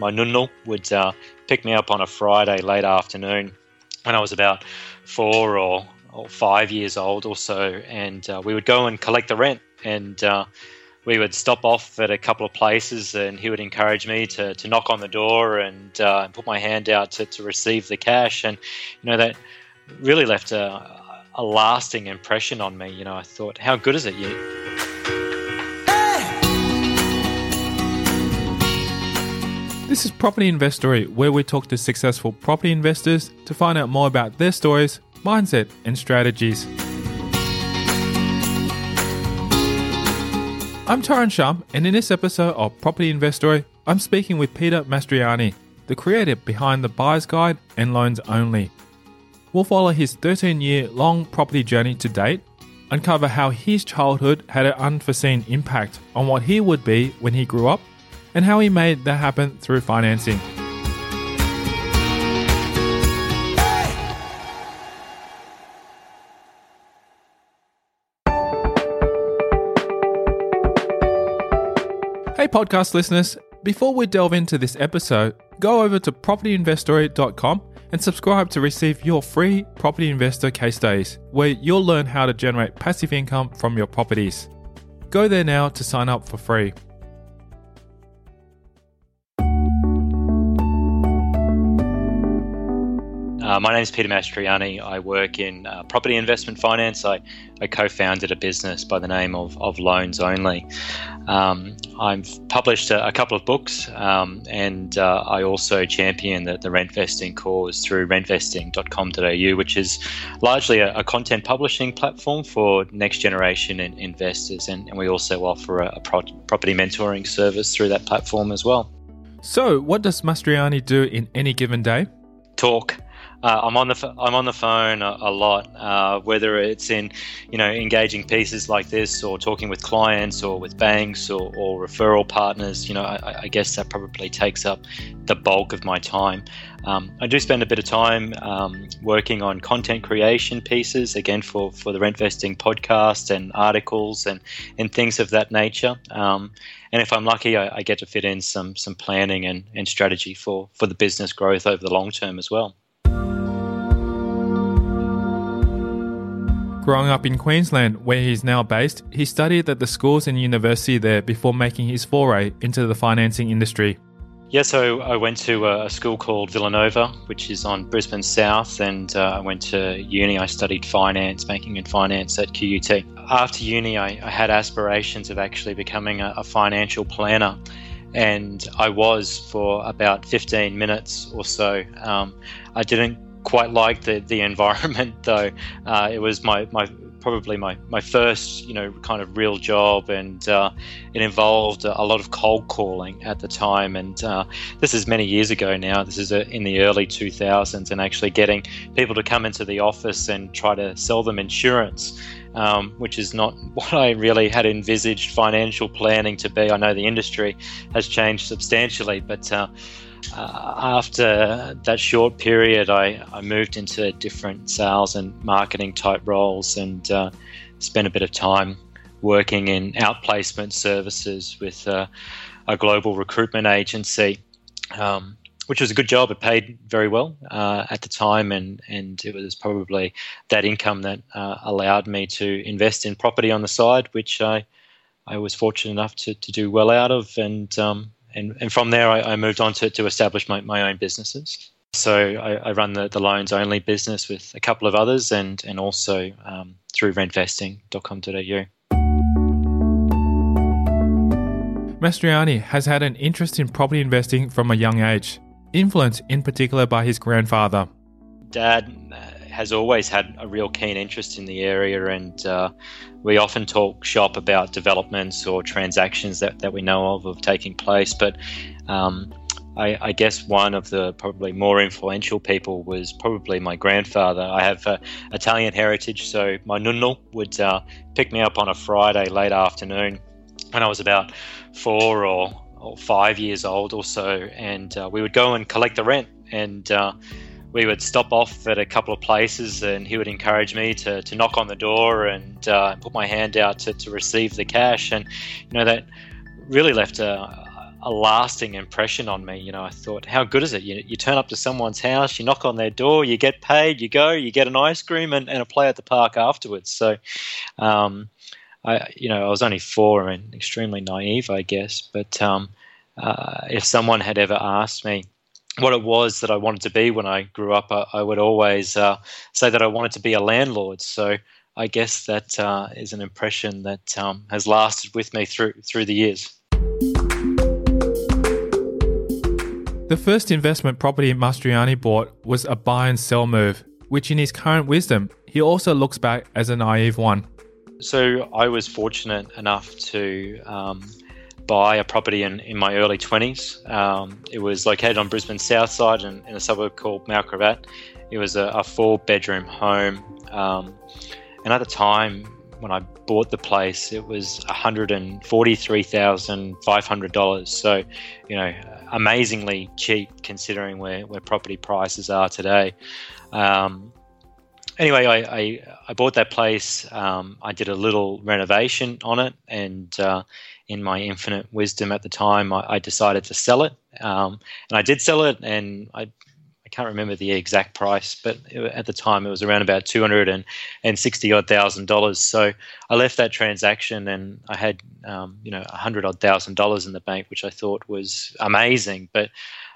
my nunul would uh, pick me up on a Friday late afternoon when I was about four or, or five years old or so, and uh, we would go and collect the rent. And uh, we would stop off at a couple of places, and he would encourage me to, to knock on the door and uh, put my hand out to, to receive the cash. And you know that really left a, a lasting impression on me. You know, I thought, how good is it? You This is Property Investory, where we talk to successful property investors to find out more about their stories, mindset, and strategies. I'm Tyron Shum, and in this episode of Property Investory, I'm speaking with Peter Mastroianni, the creator behind the Buyer's Guide and Loans Only. We'll follow his 13 year long property journey to date, uncover how his childhood had an unforeseen impact on what he would be when he grew up, and how he made that happen through financing. Hey, podcast listeners, before we delve into this episode, go over to propertyinvestory.com and subscribe to receive your free property investor case studies, where you'll learn how to generate passive income from your properties. Go there now to sign up for free. Uh, my name is Peter Mastroianni. I work in uh, property investment finance. I, I co founded a business by the name of, of Loans Only. Um, I've published a, a, couple of books um, and uh, I also champion the, the rentvesting cause through rentvesting.com.au, which is largely a, a content publishing platform for next generation in, investors. And, and, we also offer a, a pro- property mentoring service through that platform as well. So, what does Mastroianni do in any given day? Talk. Uh, I'm on the I'm on the phone a, a lot, uh, whether it's in you know engaging pieces like this, or talking with clients, or with banks, or, or referral partners. You know, I, I, guess that probably takes up the bulk of my time. Um, I do spend a bit of time um, working on content creation pieces, again for, for the Rentvesting podcast and articles and, and things of that nature. Um, and if I'm lucky, I, I, get to fit in some some planning and, and strategy for, for the business growth over the long term as well. Growing up in Queensland, where he is now based, he studied at the schools and university there before making his foray into the financing industry. Yeah, so I went to a school called Villanova, which is on Brisbane South, and uh, I went to uni. I studied finance, banking and finance at QUT. After uni, I, I had aspirations of actually becoming a, a financial planner and I was for about 15 minutes or so. Um, I didn't quite like the the environment though. Uh, it was my my probably my, my first you know kind of real job and uh, it involved a, lot of cold calling at the time. And uh, this is many years ago now. This is a, in the early 2000s and actually getting people to come into the office and try to sell them insurance um, which is not what I really had envisaged financial planning to be. I know the industry has changed substantially but uh, after that short period, I, I moved into different sales and marketing type roles and uh, spent a bit of time working in outplacement services with uh, a global recruitment agency, um, which was a good job. It paid very well uh, at the time, and, and it was probably that income that uh, allowed me to invest in property on the side, which I, I was fortunate enough to, to do well out of. And um, and, and from there, I, I moved on to, to establish my, my own businesses. So I, I, run the, the loans only business with a couple of others and, and also um, through rentvesting.com.au. Mastroianni has had an interest in property investing from a young age, influenced in particular by his grandfather. Dad has always had a real keen interest in the area, and uh, we often talk shop about developments or transactions that, that we know of of taking place. But um, I, I, guess one of the probably more influential people was probably my grandfather. I have uh, Italian heritage, so my nunno would uh, pick me up on a Friday late afternoon when I was about four or, or five years old or so, and uh, we would go and collect the rent and uh, we would stop off at a couple of places and he would encourage me to, to knock on the door and uh, put my hand out to, to receive the cash. And, you know, that really left a, a lasting impression on me. You know, I thought, how good is it? You, you turn up to someone's house, you knock on their door, you get paid, you go, you get an ice cream and, and a play at the park afterwards. So, um, I, you know, I was only four and extremely naive, I guess. But um, uh, if someone had ever asked me what it was that I wanted to be when I grew up, I, I would always uh, say that I wanted to be a landlord. So I guess that uh, is an impression that um, has lasted with me through through the years. The first investment property Mastroianni bought was a buy and sell move, which in his current wisdom, he also looks back as a naive one. So I was fortunate enough to um, buy a property in, in my early 20s. Um, it was located on Brisbane south side in, in a suburb called Mount Gravatt. It was a, a four bedroom home. Um, and at the time, when I bought the place, it was $143,500. So, you know, amazingly cheap considering where, where property prices are today. Um, anyway, I, I, I, bought that place. Um, I did a little renovation on it, and uh, in my infinite wisdom at the time, I, I decided to sell it. Um, and I did sell it, and I I can't remember the exact price, but at the time it was around about two hundred and sixty odd thousand dollars. So I left that transaction, and I had um, you know a hundred odd thousand dollars in the bank, which I thought was amazing. But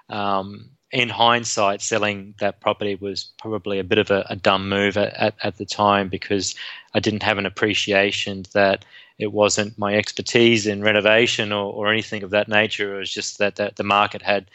um, in hindsight, selling that property was probably a bit of a, a dumb move at, at, at, the time because I didn't have an appreciation that it wasn't my expertise in renovation or, or anything of that nature. It was just that, that the market had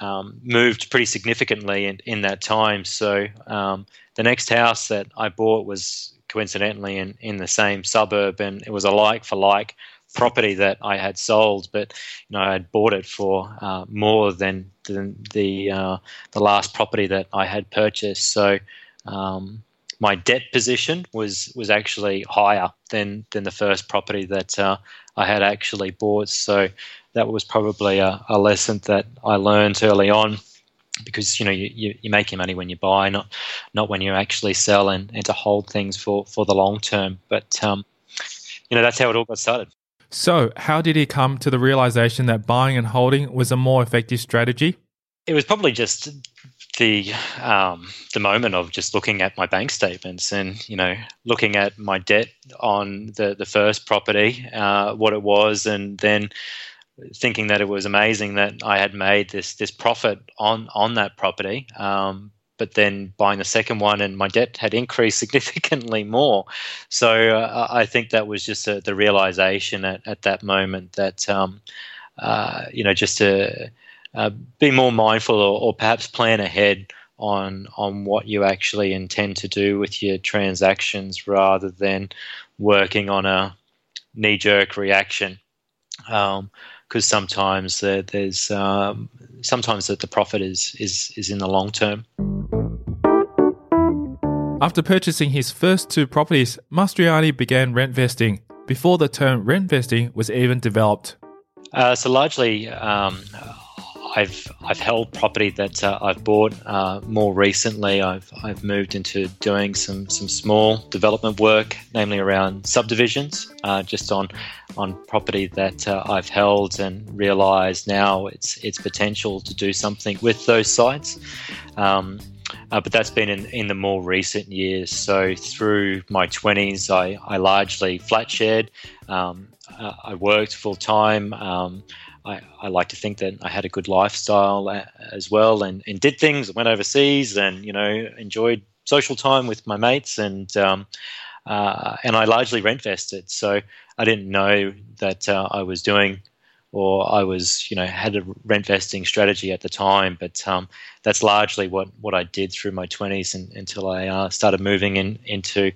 um, moved pretty significantly in, in that time. So um, the next house that I bought was coincidentally in, in the same suburb, and it was a like for like property that I had sold, but you know I had bought it for uh, more than, than the uh, the last property that I had purchased. So um, my debt position was was actually higher than than the first property that uh, I had actually bought. So that was probably a, a lesson that I learned early on because you know you, you, you're making money when you buy, not not when you actually sell and, and to hold things for, for the long term. But um, you know that's how it all got started. So, how did he come to the realization that buying and holding was a more effective strategy? It was probably just the um, the moment of just looking at my bank statements and you know looking at my debt on the the first property, uh, what it was, and then thinking that it was amazing that I had made this this profit on on that property. Um, but then buying the second one, and my debt had increased significantly more. So uh, I think that was just a, the realization at, at that moment that um, uh, you know just to uh, be more mindful or, or perhaps plan ahead on on what you actually intend to do with your transactions rather than working on a knee jerk reaction. Um, because sometimes there's um, sometimes that the profit is is is in the long term. After purchasing his first two properties, Mastroianni began rent vesting before the term rent vesting was even developed. Uh, so largely, um, I've I've held property that uh, I've bought uh, more recently. I've I've moved into doing some some small development work, namely around subdivisions, uh, just on on property that uh, I've held and realised now its its potential to do something with those sites. Um, uh, but that's been in, in the more recent years. So through my 20s, I, I largely flat shared. Um, uh, I worked full time. Um, I, I, like to think that I had a good lifestyle uh, as well and, and did things, went overseas and, you know, enjoyed social time with my mates and, um, uh, and I largely rent vested. So I didn't know that uh, I was doing or I was, you know, had a rent vesting strategy at the time. But um, that's largely what, what I did through my 20s and, until I uh, started moving in, into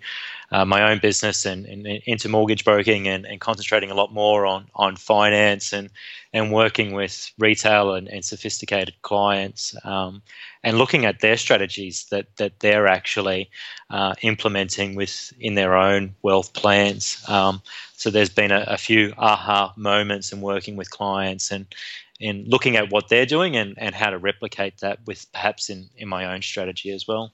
uh, my own business and, and, into mortgage broking and, and concentrating a lot more on, on finance and, and working with retail and, and sophisticated clients um, and looking at their strategies that, that they're actually uh, implementing with in their own wealth plans. Um, so there's been a, a few aha moments in working with clients and in looking at what they're doing and, and how to replicate that with perhaps in, in my own strategy as well.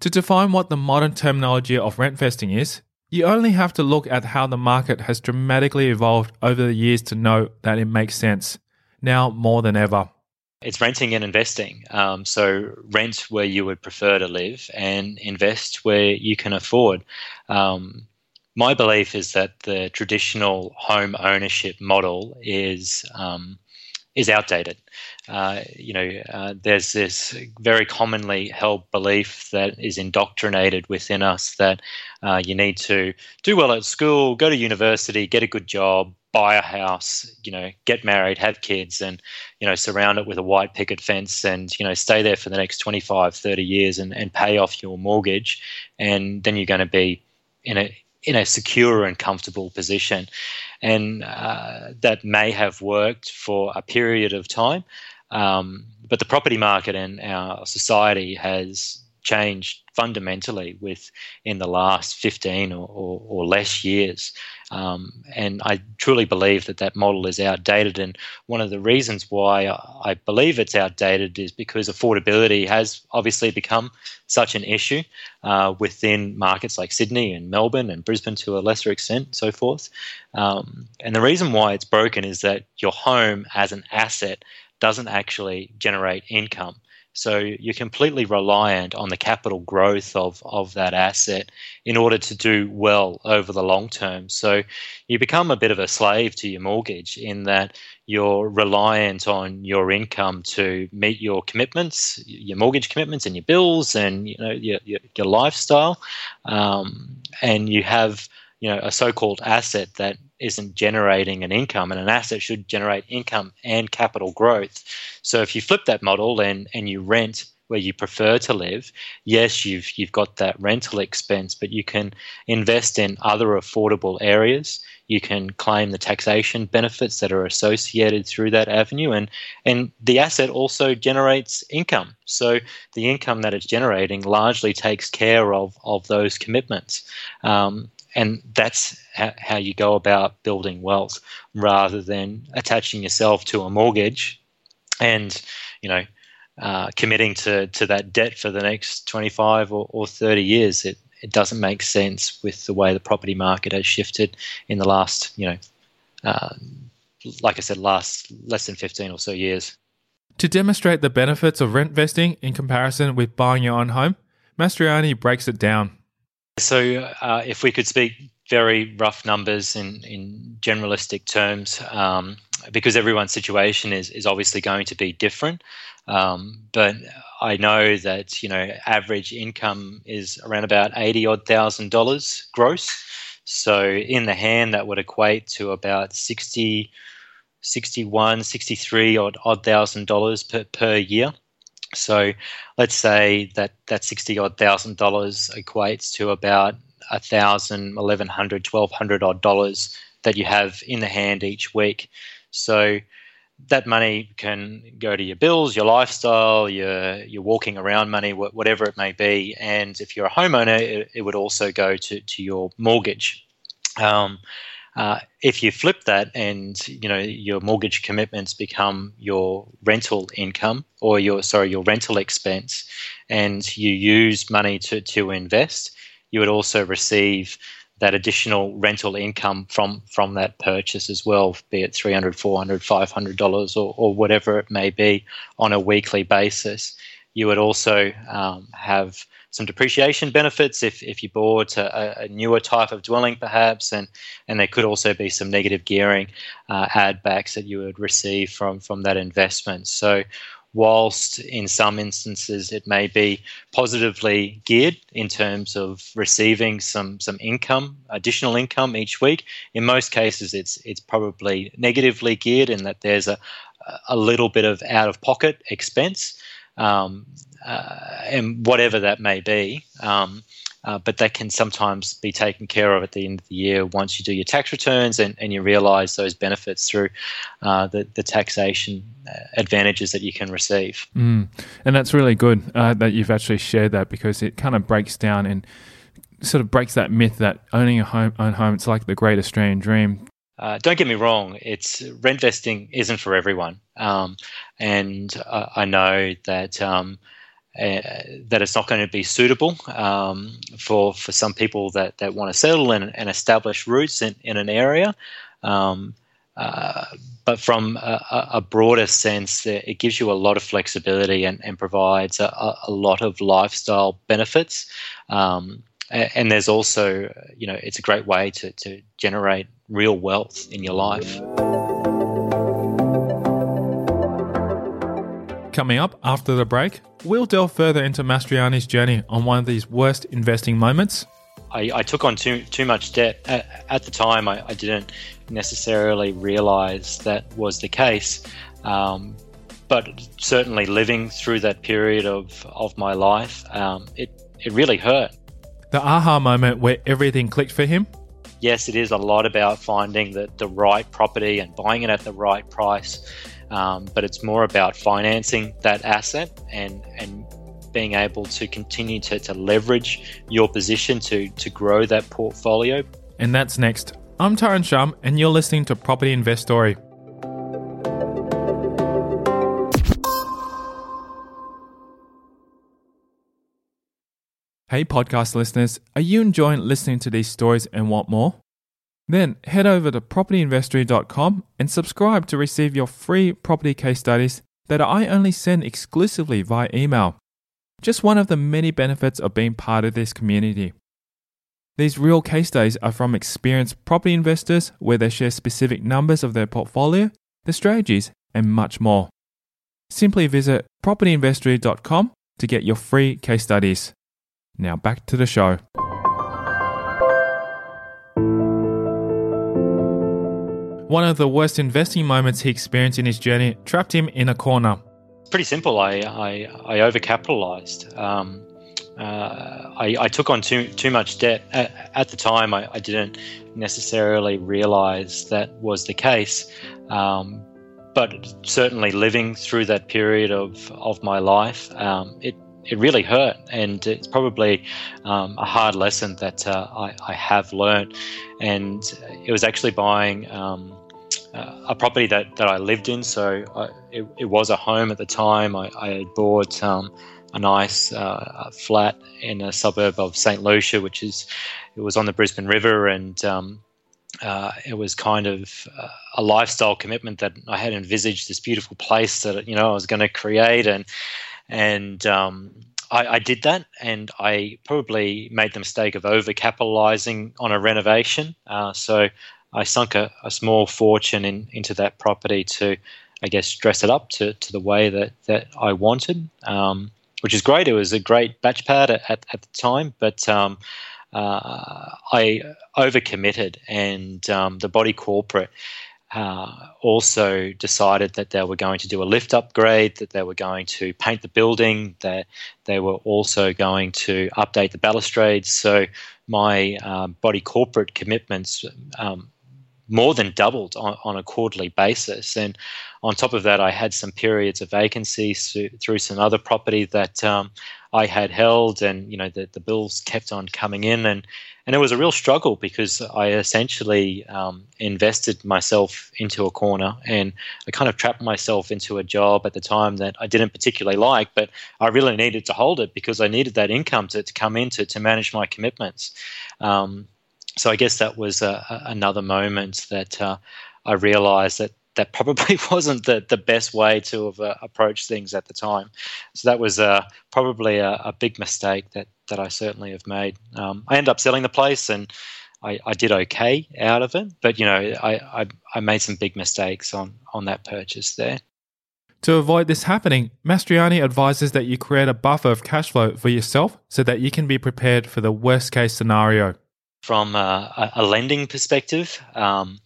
To define what the modern terminology of rent vesting is, you only have to look at how the market has dramatically evolved over the years to know that it makes sense. now more than ever? It's renting and investing. Um, so rent where you would prefer to live and invest where you can afford. Um, my belief is that the traditional home ownership model is um, is outdated. Uh, you know, uh, there's this very commonly held belief that is indoctrinated within us that uh, you need to do well at school, go to university, get a good job, buy a house, you know, get married, have kids, and you know, surround it with a white picket fence, and you know, stay there for the next 25, 30 years, and, and pay off your mortgage, and then you're going to be in a in a secure and comfortable position. And uh, that may have worked for a period of time. Um, but the property market and our society has changed fundamentally with in the last 15 or, or, or less years. Um, and I truly believe that that model is outdated. And one of the reasons why I believe it's outdated is because affordability has obviously become such an issue uh, within markets like Sydney and Melbourne and Brisbane to a lesser extent, and so forth. Um, and the reason why it's broken is that your home as an asset doesn't actually generate income. So you're completely reliant on the capital growth of, of that asset in order to do well over the long term. So you become a bit of a slave to your mortgage in that you're reliant on your income to meet your commitments, your mortgage commitments, and your bills, and you know your your, your lifestyle, um, and you have you know a so-called asset that isn't generating an income and an asset should generate income and capital growth. So if you flip that model and and you rent where you prefer to live yes you've you've got that rental expense but you can invest in other affordable areas. You can claim the taxation benefits that are associated through that avenue and and the asset also generates income. So the income that it's generating largely takes care of of those commitments. Um, and that's how you go about building wealth rather than attaching yourself to a mortgage and you know uh, committing to, to that debt for the next 25 or, or 30 years. It, it doesn't make sense with the way the property market has shifted in the last you know uh, like i said last less than 15 or so years. To demonstrate the benefits of rent vesting in comparison with buying your own home Mastroianni breaks it down so, uh, if we could speak very rough numbers in, in generalistic terms, um, because everyone's situation is, is obviously going to be different. Um, but I know that you know average income is around about eighty odd thousand dollars gross. So in the hand, that would equate to about 60, 61, 63 odd, odd thousand dollars per, per year. So let's say that that sixty odd thousand dollars equates to about a thousand, eleven hundred, twelve hundred odd dollars that you have in the hand each week. So that money can go to your bills, your lifestyle, your your walking around money, whatever it may be. And if you're a homeowner, it, it would also go to to your mortgage. Um, uh, if you flip that and you know your mortgage commitments become your rental income or your sorry your rental expense, and you use money to to invest, you would also receive that additional rental income from from that purchase as well be it 300 400 500 dollars or, or whatever it may be on a weekly basis. You would also um, have some depreciation benefits if, if you bought a, a, newer type of dwelling, perhaps, and, and there could also be some negative gearing uh, add backs that you would receive from, from that investment. So, whilst in some instances it may be positively geared in terms of receiving some some income, additional income each week, in most cases it's it's probably negatively geared in that there's a a little bit of out of pocket expense um, and whatever that may be. Um, uh, but that can sometimes be taken care of at the end of the year once you do your tax returns and, and you realize those benefits through uh, the, the taxation uh, advantages that you can receive. Mm. And that's really good uh, that you've actually shared that because it kind of breaks down and sort of breaks that myth that owning a home, own home, it's like the great Australian dream. Uh, don't get me wrong; it's rent vesting isn't for everyone, um, and uh, I know that um, uh, that it's not going to be suitable um, for for some people that, that want to settle and, and establish roots in, in an area. Um, uh, but from a, a, broader sense, it gives you a lot of flexibility and, and provides a, a, lot of lifestyle benefits. Um, and there's also, you know, it's a great way to, to generate real wealth in your life. Coming up after the break, we'll delve further into Mastroianni's journey on one of these worst investing moments. I, I took on too too much debt at, at the time. I, I, didn't necessarily realize that was the case, um, but certainly living through that period of of my life, um, it it really hurt. The aha moment where everything clicked for him. Yes, it is a lot about finding the, the right property and buying it at the right price um, but it's more about financing that asset and and being able to continue to, to leverage your position to to grow that portfolio. And that's next. I'm Tyron Shum, and you're listening to Property Investory. Hey, podcast listeners, are you enjoying listening to these stories and want more? Then head over to propertyinvestory.com and subscribe to receive your free property case studies that I only send exclusively via email. Just one of the many benefits of being part of this community. These real case studies are from experienced property investors where they share specific numbers of their portfolio, the strategies, and much more. Simply visit propertyinvestory.com to get your free case studies. Now back to the show. One of the worst investing moments he experienced in his journey trapped him in a corner. Pretty simple. I I, I overcapitalized. Um, uh, I, I, took on too too much debt at, at the time. I, I, didn't necessarily realize that was the case, um, but certainly living through that period of of my life, um, it it really hurt, and it's probably um, a hard lesson that uh, I, I, have learned. And it was actually buying um, uh, a property that, that I lived in, so I, it, it, was a home at the time. I, I had bought um, a nice uh, flat in a suburb of St Lucia, which is it was on the Brisbane River, and um, uh, it was kind of uh, a lifestyle commitment that I had envisaged this beautiful place that you know I was going to create, and and um, I, I, did that, and I probably made the mistake of overcapitalizing on a renovation. Uh, so I sunk a, a small fortune in, into that property to, I guess, dress it up to, to the way that, that I wanted, um, which is great. It was a great batch pad at, at, at the time, but um, uh, I overcommitted, and um, the body corporate uh, also decided that they were going to do a lift upgrade, that they were going to paint the building, that they were also going to update the balustrades. So my uh, body corporate commitments um, more than doubled on, on, a quarterly basis. And on top of that, I had some periods of vacancies through, through some other property that um, I had held, and you know the, the bills kept on coming in, and and it was a real struggle because I essentially um, invested myself into a corner, and I kind of trapped myself into a job at the time that I didn't particularly like, but I really needed to hold it because I needed that income to, to come in to, to manage my commitments. Um, so I guess that was uh, another moment that uh, I realized that that probably wasn't the, the best way to have uh, approached things at the time. So that was uh, probably a, a, big mistake that, that I certainly have made. Um, I ended up selling the place and I, I did okay out of it, but you know I, I, I made some big mistakes on, on that purchase there. To avoid this happening, Mastroianni advises that you create a buffer of cash flow for yourself so that you can be prepared for the worst case scenario from a, a lending perspective. Um,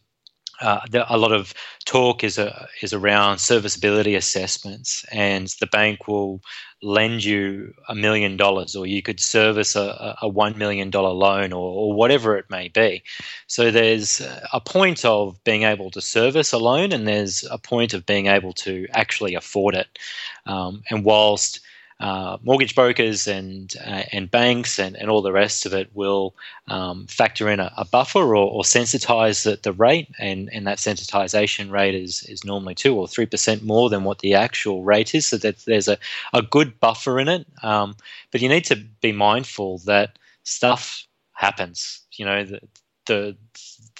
uh, a lot of talk is a, is around serviceability assessments, and the bank will lend you a million dollars, or you could service a, a one million dollar loan, or, or, whatever it may be. So there's a point of being able to service a loan, and there's a point of being able to actually afford it. Um, and whilst uh, mortgage brokers and uh, and banks and, and all the rest of it will um, factor in a, a buffer or, or sensitize the, the rate, and, and that sensitization rate is, is normally two or three percent more than what the actual rate is, so that there's a, a good buffer in it. Um, but you need to be mindful that stuff happens. You know, the, the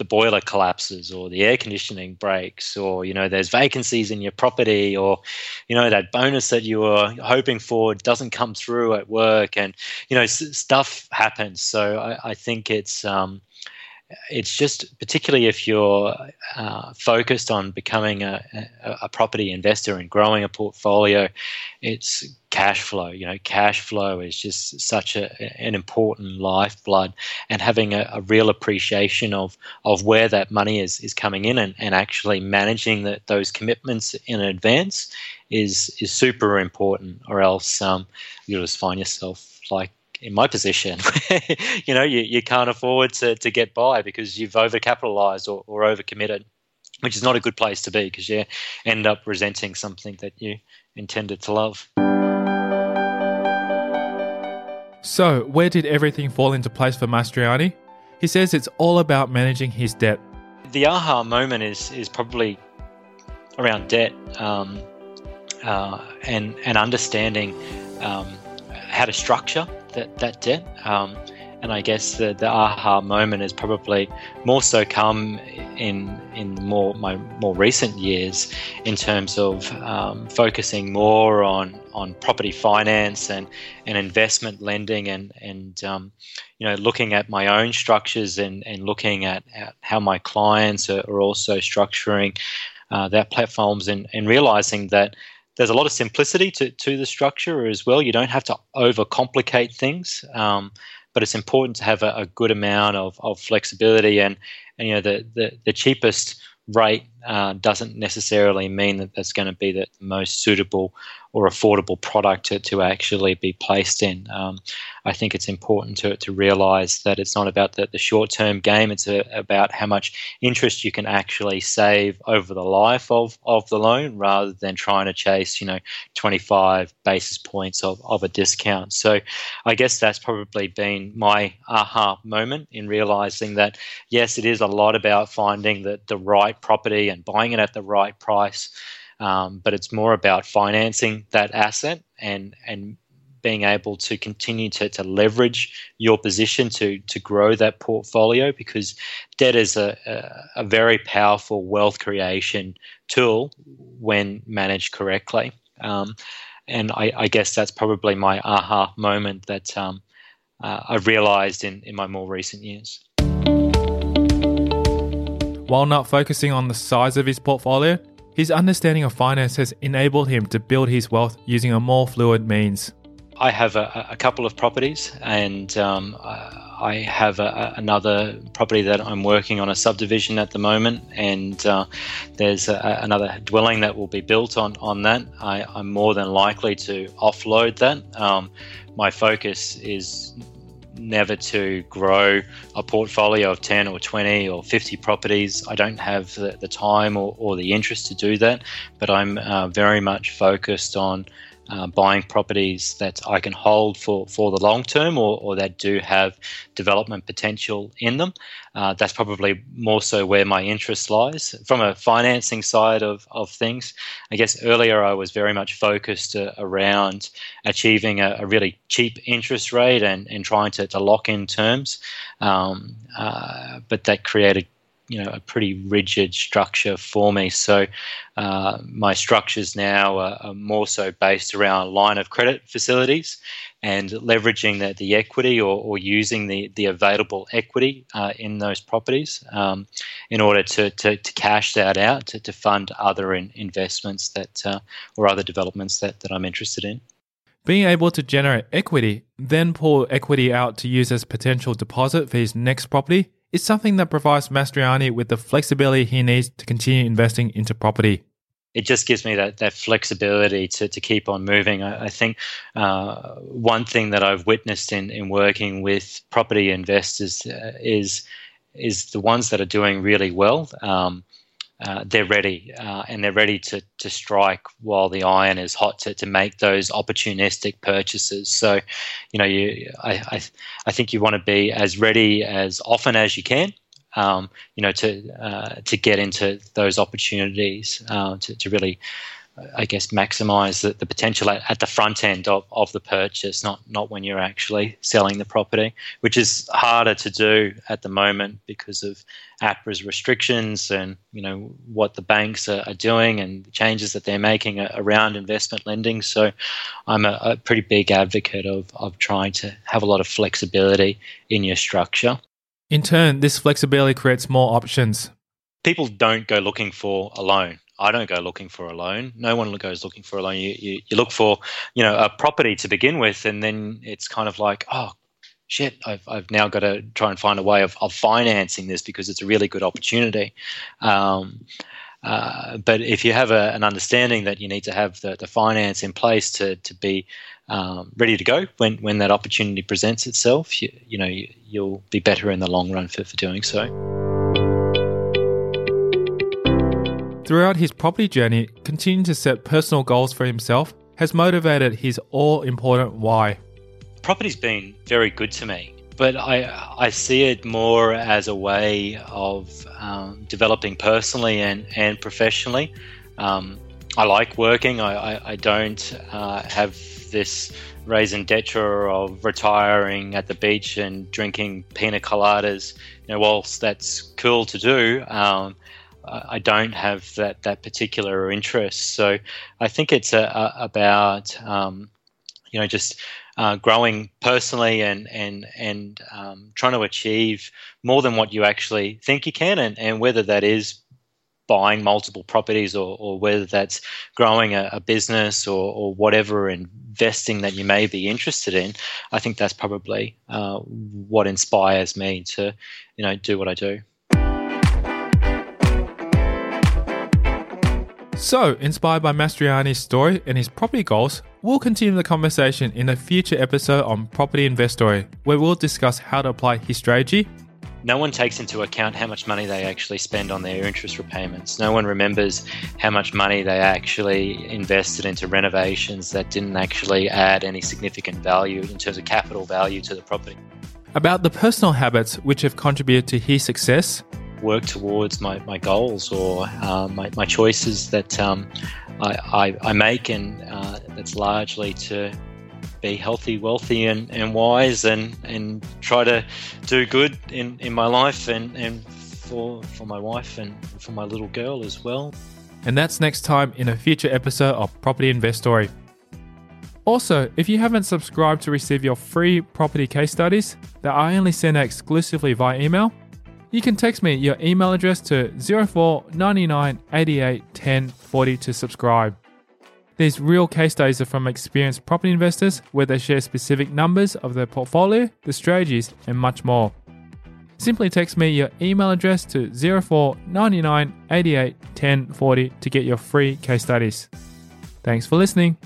the boiler collapses or the air conditioning breaks or you know there's vacancies in your property or you know that bonus that you were hoping for doesn't come through at work and you know s- stuff happens. So I, I think it's um, it's just particularly if you're uh, focused on becoming a, a, a, property investor and growing a portfolio, it's cash flow. You know, cash flow is just such a, an important lifeblood, and having a, a, real appreciation of of where that money is is coming in and, and actually managing the, those commitments in advance is is super important, or else um, you'll just find yourself like in my position, you know, you, you can't afford to, to get by because you've overcapitalized or, or overcommitted, which is not a good place to be because you end up resenting something that you intended to love. So, where did everything fall into place for Mastroianni? He says it's all about managing his debt. The aha moment is is probably around debt um, uh, and and understanding um, how to structure that that debt. Um, and I guess the, the aha moment has probably more so come in in more my more recent years in terms of um, focusing more on on property finance and, and investment lending and and um, you know looking at my own structures and, and looking at, at how my clients are, are also structuring uh, their platforms and, and realizing that there's a lot of simplicity to, to the structure as well. You don't have to overcomplicate things, um, but it's important to have a, a, good amount of, of flexibility. And, and you know, the, the, the cheapest rate uh, doesn't necessarily mean that that's going to be the most suitable or affordable product to, to actually be placed in. Um, I think it's important to, to realize that it's not about the, the short term game, it's a, about how much interest you can actually save over the life of, of the loan rather than trying to chase, you know, 25 basis points of, of a discount. So I guess that's probably been my aha moment in realizing that, yes, it is a lot about finding the, the right property and buying it at the right price um, but it's more about financing that asset and and being able to continue to, to leverage your position to to grow that portfolio because debt is a, a, a very powerful wealth creation tool when managed correctly. Um, and I, I, guess that's probably my aha moment that um, uh, I've realized in, in my more recent years. While not focusing on the size of his portfolio, his understanding of finance has enabled him to build his wealth using a more fluid means. I have a, a couple of properties, and um, I have a, another property that I'm working on a subdivision at the moment, and uh, there's another dwelling that will be built on on that. I, am more than likely to offload that. Um, my focus is never to grow a portfolio of 10 or 20 or 50 properties. I don't have the, the time or, or, the interest to do that, but I'm uh, very much focused on uh, buying properties that I can hold for, for the long term or, or that do have development potential in them. Uh, that's probably more so where my interest lies. From a financing side of, of things, I guess earlier I was very much focused uh, around achieving a, a, really cheap interest rate and, and trying to, to lock in terms. Um, uh, but that created you know a pretty rigid structure for me. So uh, my structures now are, are, more so based around line of credit facilities and leveraging the, the equity or, or using the, the available equity uh, in those properties um, in order to, to, to, cash that out to, to fund other in, investments that uh, or other developments that, that I'm interested in. Being able to generate equity, then pull equity out to use as potential deposit for his next property is something that provides Mastroianni with the flexibility he needs to continue investing into property. It just gives me that, that flexibility to, to keep on moving. I, I think uh, one thing that I've witnessed in, in working with property investors uh, is is the ones that are doing really well. Um, uh, they're ready uh, and they're ready to, to strike while the iron is hot to, to make those opportunistic purchases. So, you know, you I, I, I think you want to be as ready as often as you can. Um, you know, to uh, to get into those opportunities uh, to, to really I guess, maximize the, the potential at, at, the front end of, of the purchase, not, not when you're actually selling the property, which is harder to do at the moment because of APRA's restrictions and, you know, what the banks are, are doing and the changes that they're making around investment lending. So I'm a, a pretty big advocate of, of trying to have a lot of flexibility in your structure. In turn, this flexibility creates more options. People don't go looking for a loan I don't go looking for a loan. No one goes looking for a loan. You, you, you look for, you know, a property to begin with, and then it's kind of like, oh, shit, I've, I've now got to try and find a way of, of financing this because it's a really good opportunity. Um, uh, but if you have a, an understanding that you need to have the, the finance in place to, to be um, ready to go when, when that opportunity presents itself, you, you know, you, will be better in the long run for, for doing so. Throughout his property journey, continuing to set personal goals for himself has motivated his all important why. Property's been very good to me, but I, I see it more as a way of um, developing personally and, and professionally. Um, I like working, I, I, I don't uh, have this raison d'etre of retiring at the beach and drinking pina coladas. You know, whilst that's cool to do, um, I don't have that that particular interest. So I think it's a, a, about um, you know just uh, growing personally and and and um, trying to achieve more than what you actually think you can, and, and whether that is buying multiple properties or, or whether that's growing a, a business or, or, whatever investing that you may be interested in, I think that's probably uh, what inspires me to, you know, do what I do. So, inspired by Mastroianni's story and his property goals, we'll continue the conversation in a future episode on Property Investory, where we'll discuss how to apply his strategy. No one takes into account how much money they actually spend on their interest repayments. No one remembers how much money they actually invested into renovations that didn't actually add any significant value in terms of capital value to the property. About the personal habits which have contributed to his success, work towards my, my goals or uh, my, my choices that um, I, I, I, make, and uh, that's largely to be healthy, wealthy, and, and wise, and, and try to do good in, in my life and, and for, for my wife and for my little girl as well. And that's next time in a future episode of Property Investory. Also, if you haven't subscribed to receive your free property case studies that I only send out exclusively via email, you can text me your email address to 04 99 88 10 40 to subscribe. These real case studies are from experienced property investors where they share specific numbers of their portfolio, the strategies, and much more. Simply text me your email address to 04 99 88 10 40 to get your free case studies. Thanks for listening.